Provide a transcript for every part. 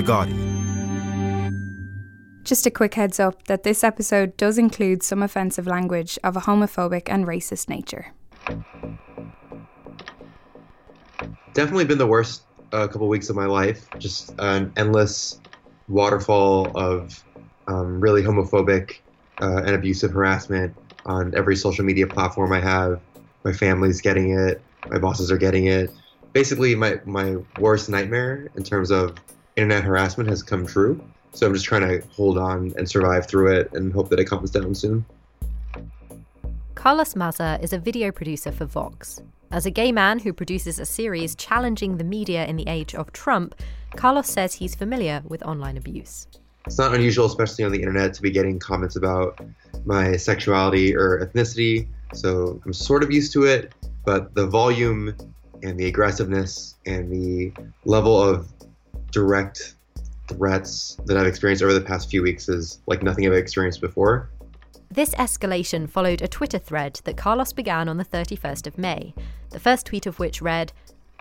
The Guardian. Just a quick heads up that this episode does include some offensive language of a homophobic and racist nature. Definitely been the worst uh, couple weeks of my life. Just an endless waterfall of um, really homophobic uh, and abusive harassment on every social media platform I have. My family's getting it. My bosses are getting it. Basically, my, my worst nightmare in terms of internet harassment has come true. So I'm just trying to hold on and survive through it and hope that it calms down soon. Carlos Maza is a video producer for Vox. As a gay man who produces a series challenging the media in the age of Trump, Carlos says he's familiar with online abuse. It's not unusual, especially on the internet, to be getting comments about my sexuality or ethnicity. So I'm sort of used to it, but the volume and the aggressiveness and the level of direct threats that I've experienced over the past few weeks is like nothing I've experienced before. This escalation followed a Twitter thread that Carlos began on the 31st of May, the first tweet of which read,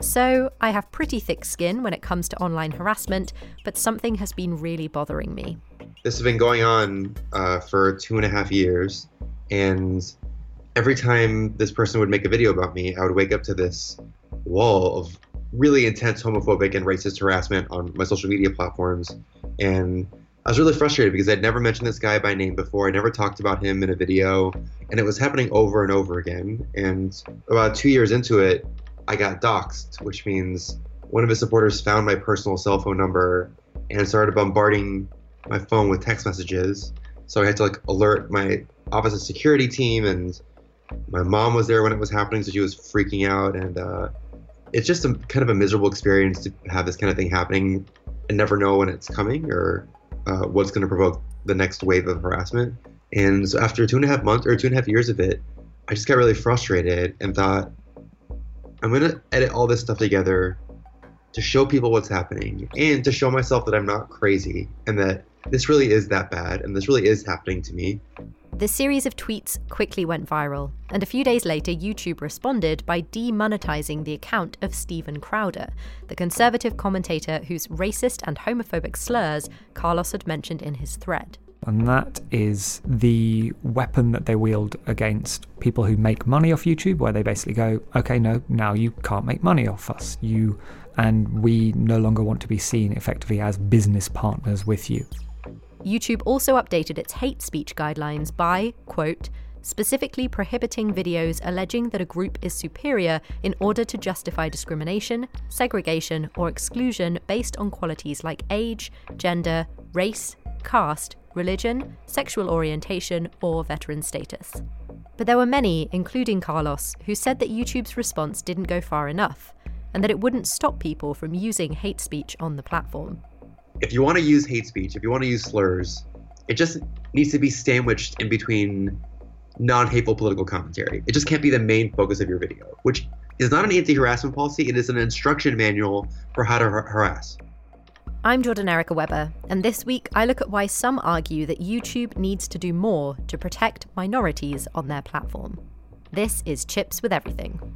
So, I have pretty thick skin when it comes to online harassment, but something has been really bothering me. This has been going on uh, for two and a half years, and every time this person would make a video about me, I would wake up to this wall of really intense homophobic and racist harassment on my social media platforms. And I was really frustrated because I'd never mentioned this guy by name before. I never talked about him in a video, and it was happening over and over again. And about two years into it, I got doxxed, which means one of his supporters found my personal cell phone number and started bombarding my phone with text messages. So I had to like alert my office's security team, and my mom was there when it was happening, so she was freaking out. And uh, it's just a kind of a miserable experience to have this kind of thing happening and never know when it's coming or uh, what's going to provoke the next wave of harassment. And so after two and a half months or two and a half years of it, I just got really frustrated and thought, I'm going to edit all this stuff together to show people what's happening and to show myself that I'm not crazy and that this really is that bad and this really is happening to me. The series of tweets quickly went viral, and a few days later, YouTube responded by demonetizing the account of Steven Crowder, the conservative commentator whose racist and homophobic slurs Carlos had mentioned in his thread. And that is the weapon that they wield against people who make money off YouTube, where they basically go, okay, no, now you can't make money off us. You and we no longer want to be seen effectively as business partners with you. YouTube also updated its hate speech guidelines by, quote, specifically prohibiting videos alleging that a group is superior in order to justify discrimination, segregation, or exclusion based on qualities like age, gender, race, caste, religion, sexual orientation, or veteran status. But there were many, including Carlos, who said that YouTube's response didn't go far enough, and that it wouldn't stop people from using hate speech on the platform if you want to use hate speech, if you want to use slurs, it just needs to be sandwiched in between non-hateful political commentary. It just can't be the main focus of your video, which is not an anti-harassment policy. It is an instruction manual for how to har- harass. I'm Jordan Erica Webber, and this week I look at why some argue that YouTube needs to do more to protect minorities on their platform. This is Chips with Everything.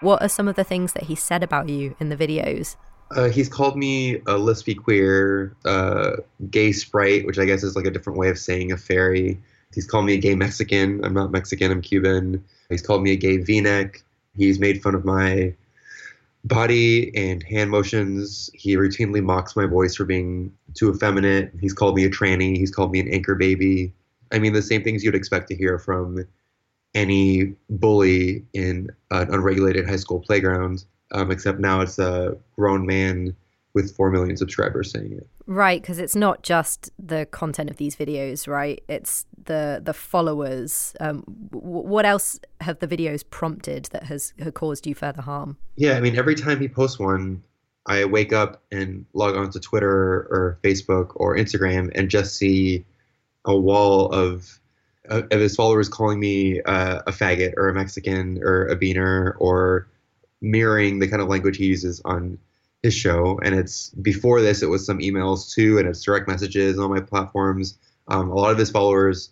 What are some of the things that he said about you in the videos? Uh, he's called me a lispy queer, uh, gay sprite, which I guess is like a different way of saying a fairy. He's called me a gay Mexican. I'm not Mexican, I'm Cuban. He's called me a gay v-neck. He's made fun of my body and hand motions. He routinely mocks my voice for being too effeminate. He's called me a tranny. He's called me an anchor baby. I mean, the same things you'd expect to hear from any bully in an unregulated high school playground, um, except now it's a grown man with 4 million subscribers saying it. Right, because it's not just the content of these videos, right? It's the the followers. Um, w- what else have the videos prompted that has, has caused you further harm? Yeah, I mean, every time he posts one, I wake up and log on to Twitter or Facebook or Instagram and just see a wall of of his followers calling me uh, a faggot or a Mexican or a beaner or mirroring the kind of language he uses on his show. And it's before this, it was some emails too, and it's direct messages on my platforms. Um, a lot of his followers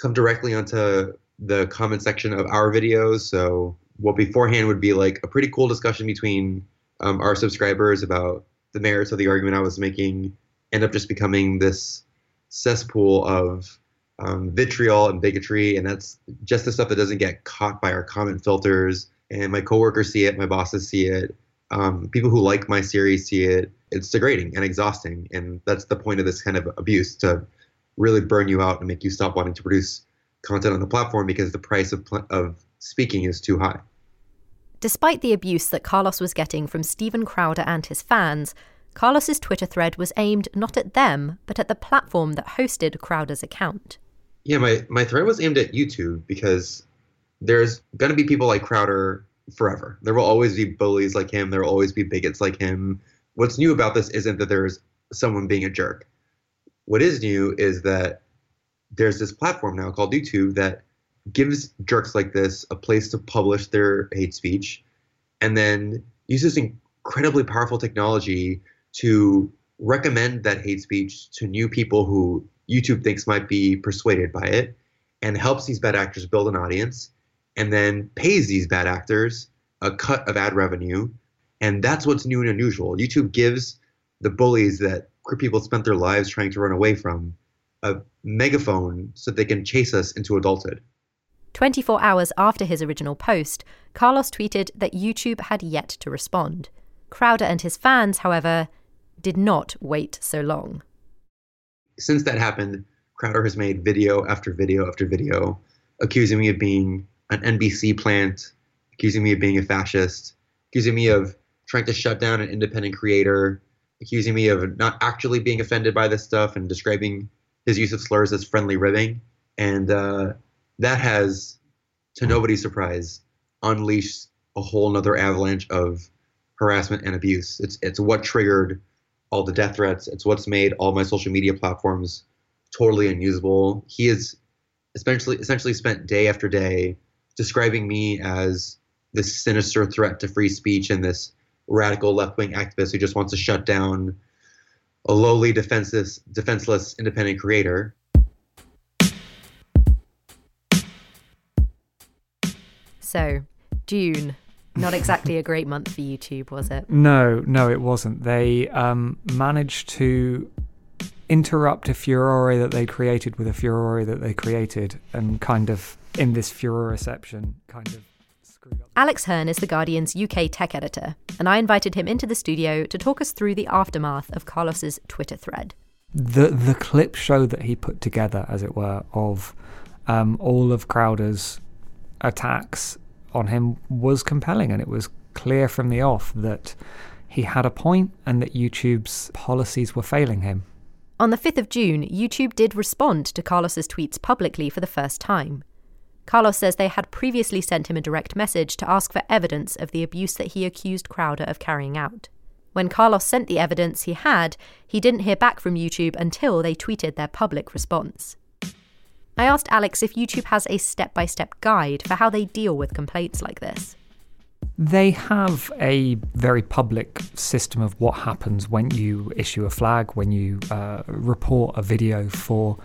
come directly onto the comment section of our videos. So what beforehand would be like a pretty cool discussion between um, our subscribers about the merits of the argument I was making end up just becoming this cesspool of um, vitriol and bigotry, and that's just the stuff that doesn't get caught by our comment filters. And my coworkers see it, my bosses see it, um, people who like my series see it. It's degrading and exhausting, and that's the point of this kind of abuse to really burn you out and make you stop wanting to produce content on the platform because the price of of speaking is too high. Despite the abuse that Carlos was getting from Steven Crowder and his fans, Carlos's Twitter thread was aimed not at them, but at the platform that hosted Crowder's account. Yeah, my, my thread was aimed at YouTube because there's going to be people like Crowder forever. There will always be bullies like him. There will always be bigots like him. What's new about this isn't that there's someone being a jerk. What is new is that there's this platform now called YouTube that gives jerks like this a place to publish their hate speech and then uses incredibly powerful technology to recommend that hate speech to new people who YouTube thinks might be persuaded by it and helps these bad actors build an audience and then pays these bad actors a cut of ad revenue. And that's what's new and unusual. YouTube gives the bullies that people spent their lives trying to run away from a megaphone so they can chase us into adulthood. 24 hours after his original post, Carlos tweeted that YouTube had yet to respond. Crowder and his fans, however, did not wait so long. Since that happened, Crowder has made video after video after video accusing me of being an NBC plant, accusing me of being a fascist, accusing me of trying to shut down an independent creator, accusing me of not actually being offended by this stuff and describing his use of slurs as friendly ribbing. And uh, that has, to nobody's surprise, unleashed a whole nother avalanche of harassment and abuse. It's it's what triggered all the death threats. It's what's made all my social media platforms totally unusable. He has essentially essentially spent day after day describing me as this sinister threat to free speech and this radical left wing activist who just wants to shut down a lowly defenseless defenseless independent creator. So, June, not exactly a great month for YouTube, was it? No, no, it wasn't. They um, managed to interrupt a furore that they created with a furore that they created and kind of in this furor reception kind of screw up. Alex Hern is The Guardian's UK tech editor, and I invited him into the studio to talk us through the aftermath of Carlos's Twitter thread. The the clip show that he put together, as it were, of um, all of Crowder's attacks on him was compelling, and it was clear from the off that he had a point and that YouTube's policies were failing him. On the 5th of June, YouTube did respond to Carlos's tweets publicly for the first time. Carlos says they had previously sent him a direct message to ask for evidence of the abuse that he accused Crowder of carrying out. When Carlos sent the evidence he had, he didn't hear back from YouTube until they tweeted their public response. I asked Alex if YouTube has a step by step guide for how they deal with complaints like this. They have a very public system of what happens when you issue a flag, when you uh, report a video for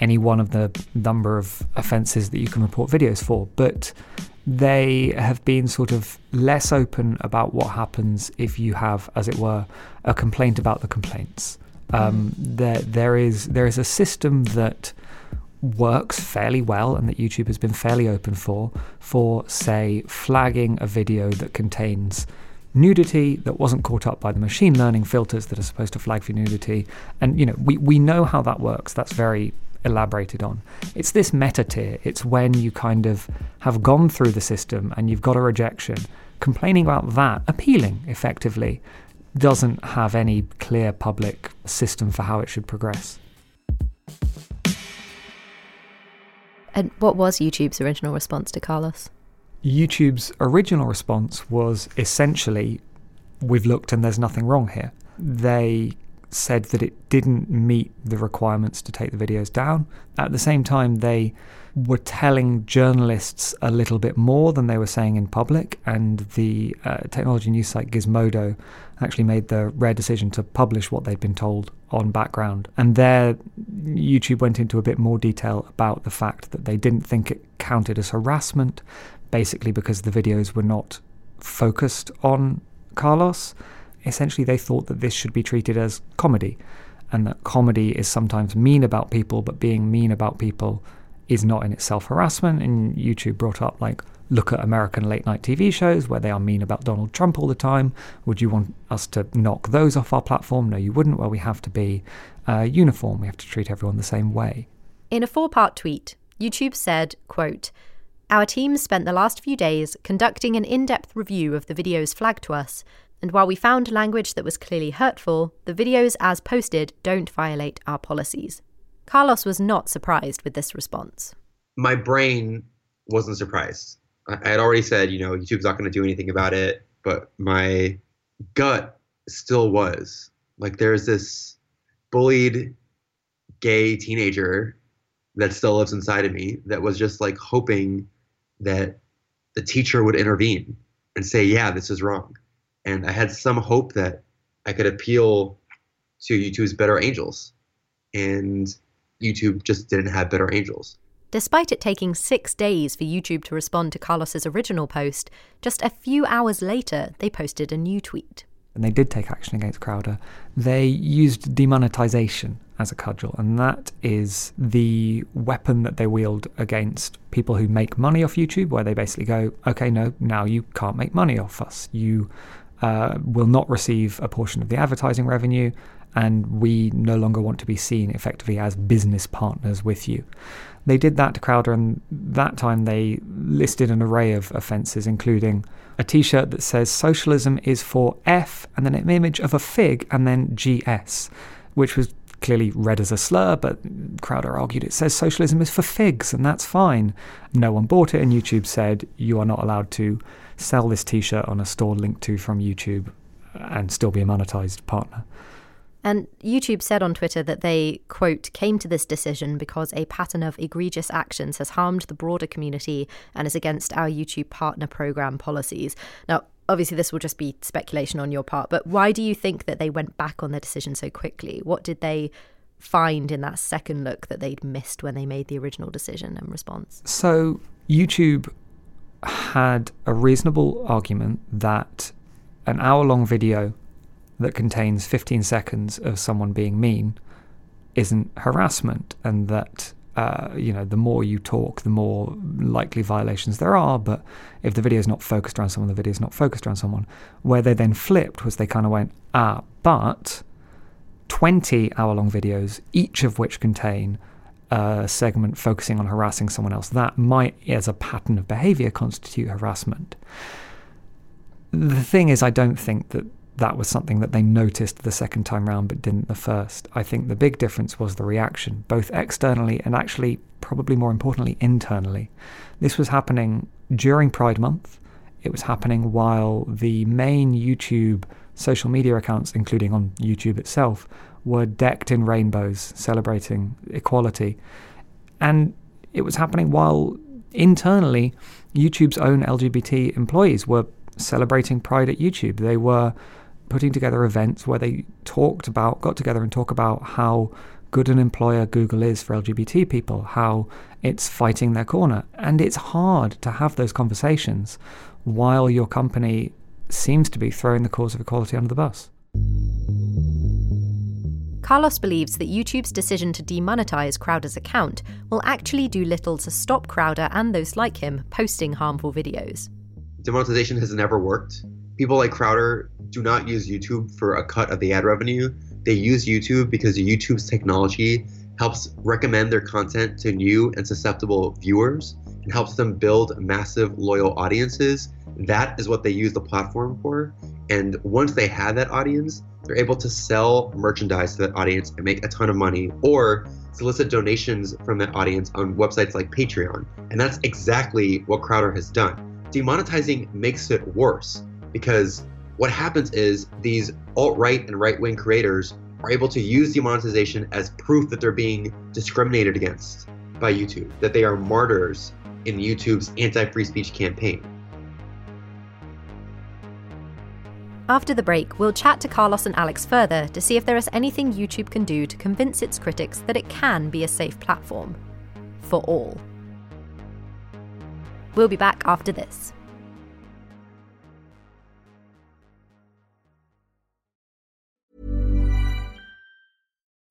any one of the number of offences that you can report videos for. But they have been sort of less open about what happens if you have, as it were, a complaint about the complaints. Um, there, there is there is a system that works fairly well and that YouTube has been fairly open for, for, say, flagging a video that contains nudity that wasn't caught up by the machine learning filters that are supposed to flag for nudity. And, you know, we, we know how that works. That's very elaborated on. It's this meta tier. It's when you kind of have gone through the system and you've got a rejection. Complaining about that, appealing effectively, doesn't have any clear public system for how it should progress. And what was YouTube's original response to Carlos? YouTube's original response was essentially, we've looked and there's nothing wrong here. They said that it didn't meet the requirements to take the videos down. At the same time, they were telling journalists a little bit more than they were saying in public, and the uh, technology news site Gizmodo actually made the rare decision to publish what they'd been told on background. And there, YouTube went into a bit more detail about the fact that they didn't think it counted as harassment, basically because the videos were not focused on Carlos. Essentially, they thought that this should be treated as comedy, and that comedy is sometimes mean about people, but being mean about people is not in itself harassment. And YouTube brought up, like, look at American late night TV shows where they are mean about Donald Trump all the time. Would you want us to knock those off our platform? No, you wouldn't. Well, we have to be uh, uniform. We have to treat everyone the same way. In a four-part tweet, YouTube said, quote, our team spent the last few days conducting an in depth review of the videos flagged to us, and while we found language that was clearly hurtful, the videos as posted don't violate our policies. Carlos was not surprised with this response. My brain wasn't surprised. I had already said, you know, YouTube's not going to do anything about it, but my gut still was. Like, there's this bullied gay teenager that still lives inside of me that was just like hoping that the teacher would intervene and say, yeah, this is wrong. And I had some hope that I could appeal to YouTube's better angels. And YouTube just didn't have better angels. Despite it taking six days for YouTube to respond to Carlos's original post, just a few hours later, they posted a new tweet. And they did take action against Crowder. They used demonetization as a cudgel, and that is the weapon that they wield against people who make money off YouTube, where they basically go, okay, no, now you can't make money off us. You uh, will not receive a portion of the advertising revenue, and we no longer want to be seen effectively as business partners with you. They did that to Crowder, and that time they listed an array of offences, including a t shirt that says socialism is for F and then an image of a fig and then GS, which was clearly read as a slur, but Crowder argued it says socialism is for figs, and that's fine. No one bought it, and YouTube said you are not allowed to sell this t shirt on a store linked to from YouTube and still be a monetized partner. And YouTube said on Twitter that they, quote, came to this decision because a pattern of egregious actions has harmed the broader community and is against our YouTube partner program policies. Now, obviously, this will just be speculation on your part, but why do you think that they went back on their decision so quickly? What did they find in that second look that they'd missed when they made the original decision and response? So, YouTube had a reasonable argument that an hour long video that contains 15 seconds of someone being mean isn't harassment, and that uh, you know the more you talk, the more likely violations there are. But if the video is not focused around someone, the video is not focused around someone. Where they then flipped was they kind of went, ah, but 20 hour long videos, each of which contain a segment focusing on harassing someone else, that might, as a pattern of behavior, constitute harassment. The thing is, I don't think that that was something that they noticed the second time round but didn't the first. I think the big difference was the reaction, both externally and actually, probably more importantly, internally. This was happening during Pride Month. It was happening while the main YouTube social media accounts, including on YouTube itself, were decked in rainbows celebrating equality. And it was happening while internally YouTube's own LGBT employees were celebrating Pride at YouTube. They were putting together events where they talked about, got together and talk about how good an employer Google is for LGBT people, how it's fighting their corner. And it's hard to have those conversations while your company seems to be throwing the cause of equality under the bus. Carlos believes that YouTube's decision to demonetize Crowder's account will actually do little to stop Crowder and those like him posting harmful videos. Demonetization has never worked. People like Crowder do not use YouTube for a cut of the ad revenue. They use YouTube because YouTube's technology helps recommend their content to new and susceptible viewers and helps them build massive loyal audiences. That is what they use the platform for. And once they have that audience, they're able to sell merchandise to that audience and make a ton of money or solicit donations from that audience on websites like Patreon. And that's exactly what Crowder has done. Demonetizing makes it worse because what happens is these alt right and right wing creators are able to use demonetization as proof that they're being discriminated against by YouTube, that they are martyrs in YouTube's anti free speech campaign. After the break, we'll chat to Carlos and Alex further to see if there is anything YouTube can do to convince its critics that it can be a safe platform. For all. We'll be back after this.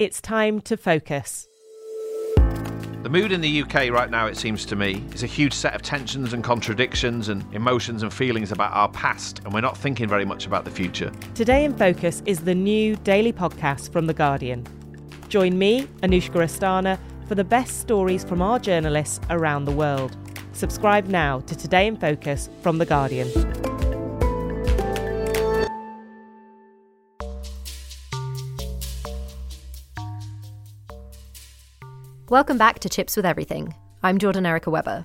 It's time to focus. The mood in the UK right now, it seems to me, is a huge set of tensions and contradictions and emotions and feelings about our past, and we're not thinking very much about the future. Today in Focus is the new daily podcast from The Guardian. Join me, Anushka Asthana, for the best stories from our journalists around the world. Subscribe now to Today in Focus from The Guardian. Welcome back to Chips with Everything. I'm Jordan Erica Webber.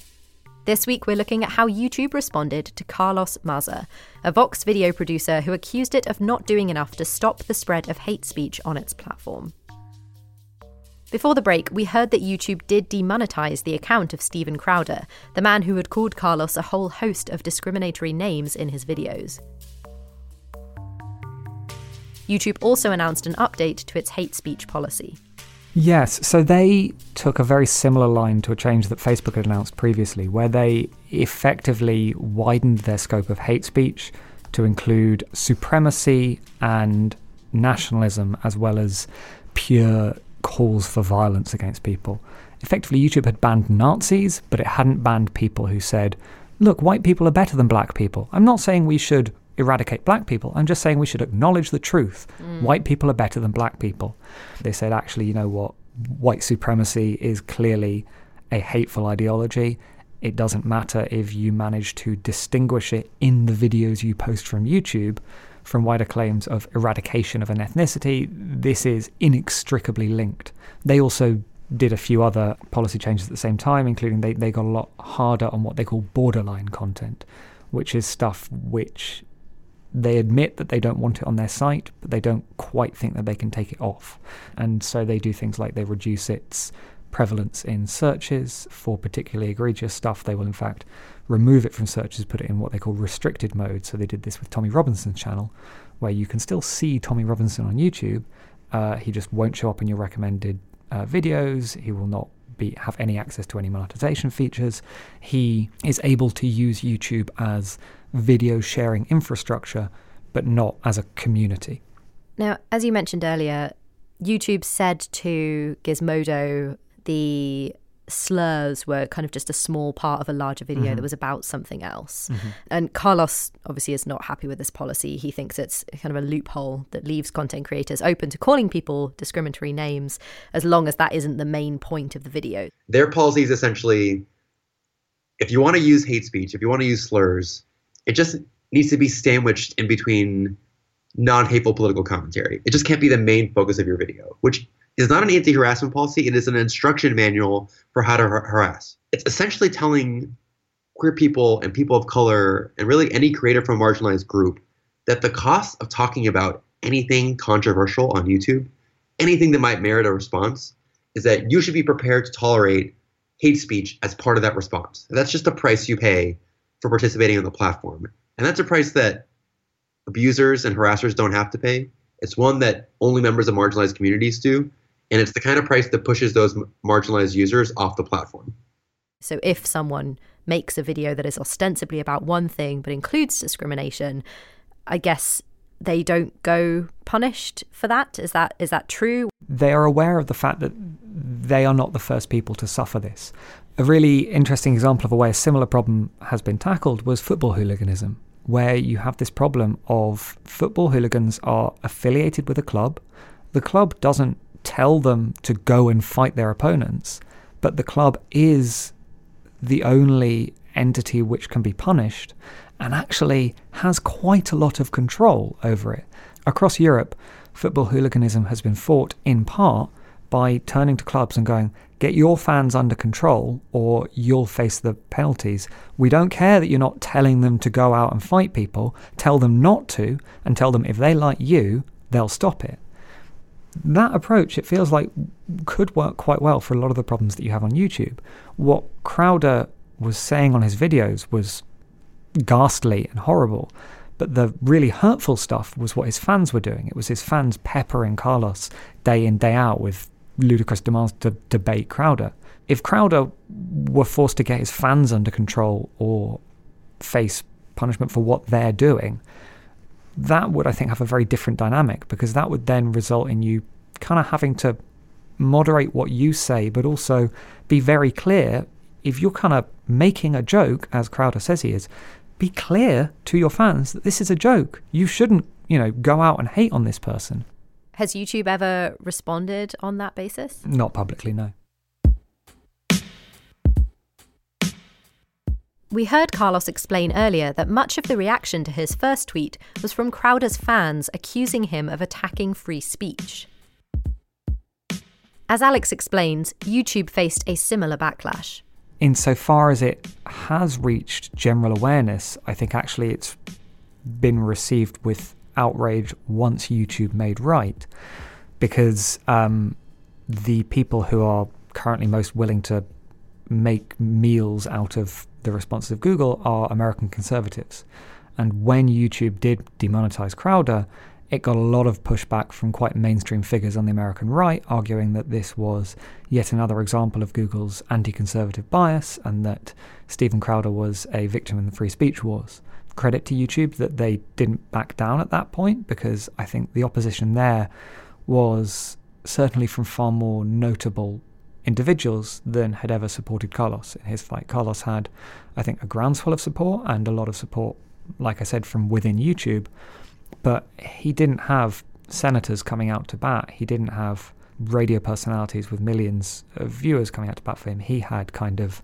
This week we're looking at how YouTube responded to Carlos Maza, a Vox video producer who accused it of not doing enough to stop the spread of hate speech on its platform. Before the break, we heard that YouTube did demonetize the account of Steven Crowder, the man who had called Carlos a whole host of discriminatory names in his videos. YouTube also announced an update to its hate speech policy. Yes, so they took a very similar line to a change that Facebook had announced previously, where they effectively widened their scope of hate speech to include supremacy and nationalism, as well as pure calls for violence against people. Effectively, YouTube had banned Nazis, but it hadn't banned people who said, look, white people are better than black people. I'm not saying we should eradicate black people. I'm just saying we should acknowledge the truth. Mm. White people are better than black people. They said, actually, you know what? White supremacy is clearly a hateful ideology. It doesn't matter if you manage to distinguish it in the videos you post from YouTube from wider claims of eradication of an ethnicity. This is inextricably linked. They also did a few other policy changes at the same time, including they, they got a lot harder on what they call borderline content, which is stuff which they admit that they don't want it on their site, but they don't quite think that they can take it off. And so they do things like they reduce its prevalence in searches for particularly egregious stuff. They will, in fact, remove it from searches, put it in what they call restricted mode. So they did this with Tommy Robinson's channel, where you can still see Tommy Robinson on YouTube. Uh, he just won't show up in your recommended uh, videos. He will not be, have any access to any monetization features. He is able to use YouTube as video sharing infrastructure, but not as a community. Now, as you mentioned earlier, YouTube said to Gizmodo, the slurs were kind of just a small part of a larger video Mhm. that was about something else. Mhm. And Carlos obviously is not happy with this policy. He thinks it's kind of a loophole that leaves content creators open to calling people discriminatory names as long as that isn't the main point of the video. Their policy is essentially if you want to use hate speech, if you want to use slurs, it just needs to be sandwiched in between non hateful political commentary. It just can't be the main focus of your video, which is not an anti harassment policy. It is an instruction manual for how to har- harass. It's essentially telling queer people and people of color, and really any creator from a marginalized group, that the cost of talking about anything controversial on YouTube, anything that might merit a response, is that you should be prepared to tolerate hate speech as part of that response. And that's just the price you pay for participating on the platform. And that's a price that abusers and harassers don't have to pay. It's one that only members of marginalized communities do. And it's the kind of price that pushes those marginalized users off the platform. So if someone makes a video that is ostensibly about one thing but includes discrimination, I guess they don't go punished for that. Is that is that true? they are aware of the fact that they are not the first people to suffer this. A really interesting example of a way a similar problem has been tackled was football hooliganism, where you have this problem of football hooligans are affiliated with a club. The club doesn't tell them to go and fight their opponents, but the club is the only entity which can be punished and actually has quite a lot of control over it. Across Europe, football hooliganism has been fought in part by turning to clubs and going, get your fans under control or you'll face the penalties. We don't care that you're not telling them to go out and fight people. Tell them not to and tell them if they like you, they'll stop it. That approach, it feels like, could work quite well for a lot of the problems that you have on YouTube. What Crowder was saying on his videos was ghastly and horrible. But the really hurtful stuff was what his fans were doing. It was his fans peppering Carlos day in, day out with ludicrous demands to debate Crowder. If Crowder were forced to get his fans under control or face punishment for what they're doing, that would, I think, have a very different dynamic because that would then result in you kind of having to moderate what you say, but also be very clear. If you're kind of making a joke, as Crowder says he is, be clear to your fans that this is a joke. You shouldn't, you know, go out and hate on this person. Has YouTube ever responded on that basis? Not publicly, no. We heard Carlos explain earlier that much of the reaction to his first tweet was from Crowder's fans accusing him of attacking free speech. As Alex explains, YouTube faced a similar backlash. Insofar as it has reached general awareness, I think actually it's been received with outrage once YouTube made right, because um, the people who are currently most willing to make meals out of the responses of Google are American conservatives. And when YouTube did demonetize Crowder, it got a lot of pushback from quite mainstream figures on the American right, arguing that this was yet another example of Google's anti conservative bias and that Steven Crowder was a victim in the free speech wars. Credit to YouTube that they didn't back down at that point because I think the opposition there was certainly from far more notable individuals than had ever supported Carlos in his fight. Carlos had, I think, a groundswell of support and a lot of support, like I said, from within YouTube, but he didn't have senators coming out to bat. He didn't have radio personalities with millions of viewers coming out to bat for him. He had kind of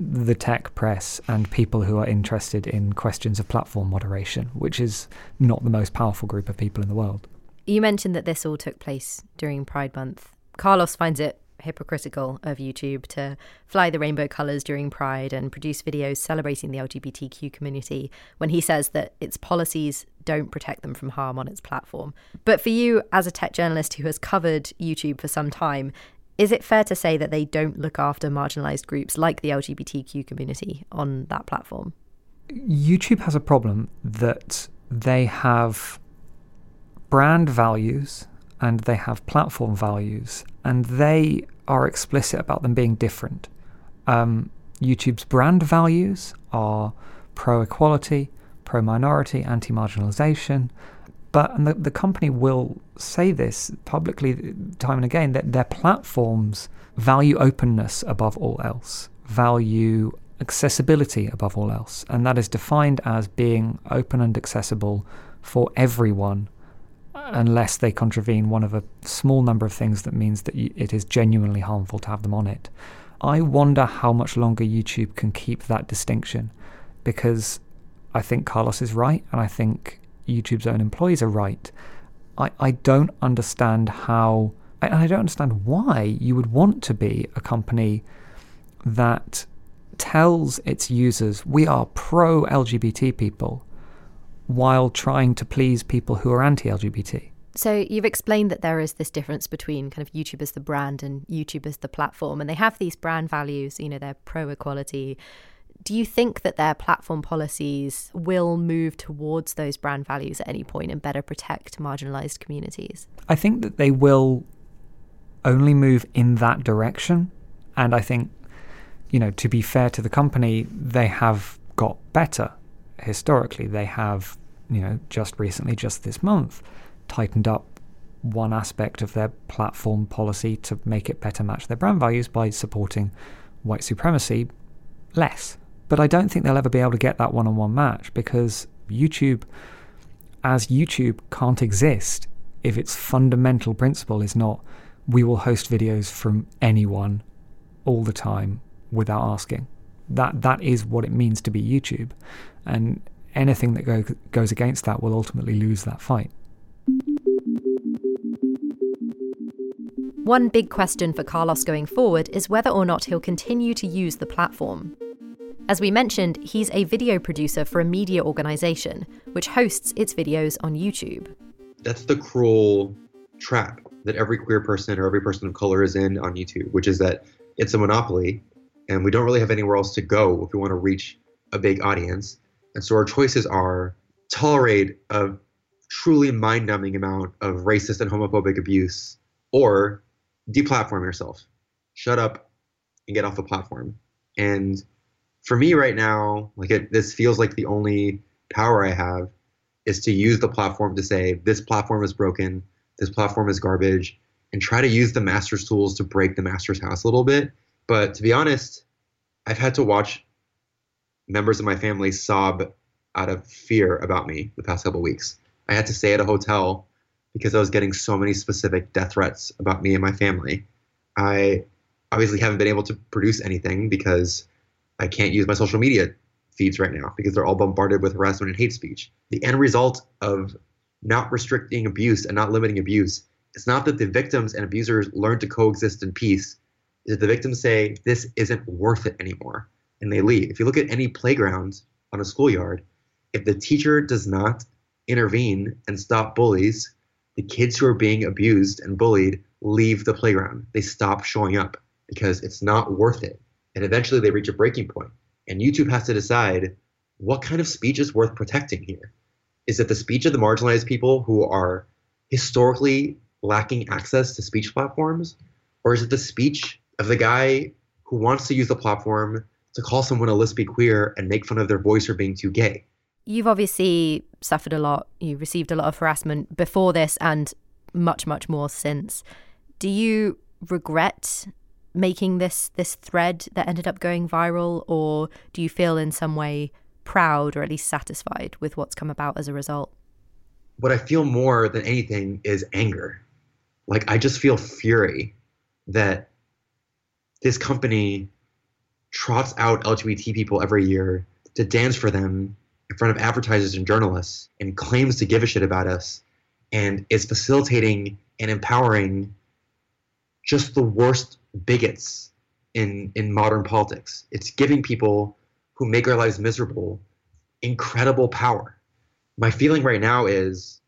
the tech press and people who are interested in questions of platform moderation, which is not the most powerful group of people in the world. You mentioned that this all took place during Pride Month. Carlos finds it hypocritical of YouTube to fly the rainbow colours during Pride and produce videos celebrating the LGBTQ community when he says that its policies don't protect them from harm on its platform. But for you, as a tech journalist who has covered YouTube for some time, is it fair to say that they don't look after marginalised groups like the LGBTQ community on that platform? YouTube has a problem that they have brand values and they have platform values, and they are explicit about them being different. Um, YouTube's brand values are pro equality, pro minority, anti marginalization. But and the, the company will say this publicly time and again that their platforms value openness above all else, value accessibility above all else. And that is defined as being open and accessible for everyone Ah. unless they contravene one of a small number of things that means that it is genuinely harmful to have them on it. I wonder how much longer YouTube can keep that distinction because I think Carlos is right and I think YouTube's own employees are right. I, I don't understand how, and I don't understand why you would want to be a company that tells its users we are pro LGBT people while trying to please people who are anti LGBT. So you've explained that there is this difference between kind of YouTube as the brand and YouTube as the platform, and they have these brand values. You know, they're pro equality. Do you think that their platform policies will move towards those brand values at any point and better protect marginalized communities? I think that they will only move in that direction, and I think, you know, to be fair to the company, they have got better historically. They have, you know, just recently, just this month, tightened up one aspect of their platform policy to make it better match their brand values by supporting white supremacy less. But I don't think they'll ever be able to get that one on one match because YouTube, as YouTube, can't exist if its fundamental principle is not we will host videos from anyone all the time without asking. That that is what it means to be YouTube, and anything that go, goes against that will ultimately lose that fight. One big question for Carlos going forward is whether or not he'll continue to use the platform. As we mentioned, he's a video producer for a media organization which hosts its videos on YouTube. That's the cruel trap that every queer person or every person of color is in on YouTube, which is that it's a monopoly and we don't really have anywhere else to go if we want to reach a big audience. And so our choices are tolerate a truly mind numbing amount of racist and homophobic abuse or deplatform yourself. Shut up and get off the platform. And for me right now, like it, this feels like the only power I have is to use the platform to say this platform is broken, this platform is garbage, and try to use the master's tools to break the master's house a little bit. But to be honest, I've had to watch members of my family sob out of fear about me the past couple weeks. I had to stay at a hotel because I was getting so many specific death threats about me and my family. I obviously haven't been able to produce anything because I can't use my social media feeds right now because they're all bombarded with harassment and hate speech. The end result of not restricting abuse and not limiting abuse is not that the victims and abusers learn to coexist in peace. Is that the victims say this isn't worth it anymore and they leave. If you look at any playground on a schoolyard, if the teacher does not intervene and stop bullies, the kids who are being abused and bullied leave the playground. They stop showing up because it's not worth it. And eventually they reach a breaking point. And YouTube has to decide what kind of speech is worth protecting here. Is it the speech of the marginalized people who are historically lacking access to speech platforms? Or is it the speech of the guy who wants to use the platform to call someone a lesbian queer and make fun of their voice for being too gay? You've obviously suffered a lot. You received a lot of harassment before this and much, much more since. Do you regret making this this thread that ended up going viral or do you feel in some way proud or at least satisfied with what's come about as a result? What I feel more than anything is anger. Like I just feel fury that this company trots out LGBT people every year to dance for them in front of advertisers and journalists and claims to give a shit about us and is facilitating and empowering just the worst bigots in in modern politics. It's giving people who make our lives miserable incredible power. My feeling right now is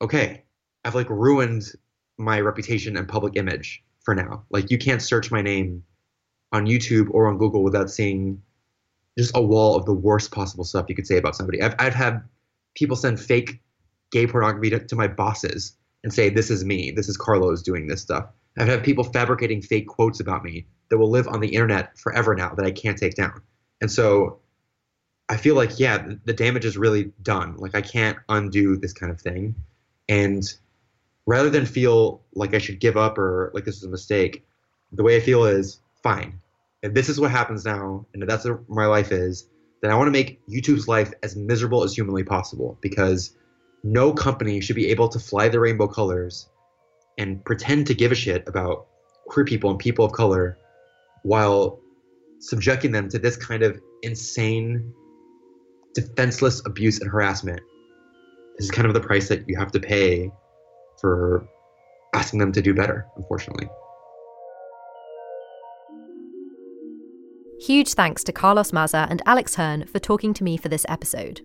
okay, I've like ruined my reputation and public image for now. Like you can't search my name on YouTube or on Google without seeing just a wall of the worst possible stuff you could say about somebody. I've, I've had people send fake gay pornography to, to my bosses and say, This is me. This is Carlos doing this stuff. I've had people fabricating fake quotes about me that will live on the internet forever now that I can't take down. And so I feel like, yeah, the damage is really done. Like I can't undo this kind of thing. And rather than feel like I should give up or like this is a mistake, the way I feel is fine. If this is what happens now, and if that's what my life is, then I want to make YouTube's life as miserable as humanly possible because no company should be able to fly the rainbow colors and pretend to give a shit about queer people and people of color while subjecting them to this kind of insane, defenseless abuse and harassment. This is kind of the price that you have to pay for asking them to do better, unfortunately. Huge thanks to Carlos Maza and Alex Hern for talking to me for this episode.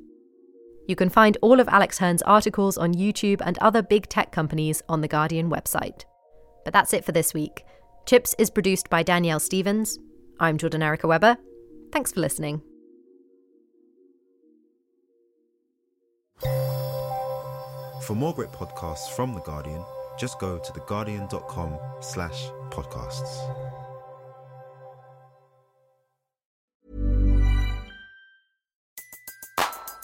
You can find all of Alex Hern's articles on YouTube and other big tech companies on the Guardian website. But that's it for this week. Chips is produced by Danielle Stevens. I'm Jordan Erica Webber. Thanks for listening. For more great podcasts from The Guardian, just go to theguardian.com slash podcasts.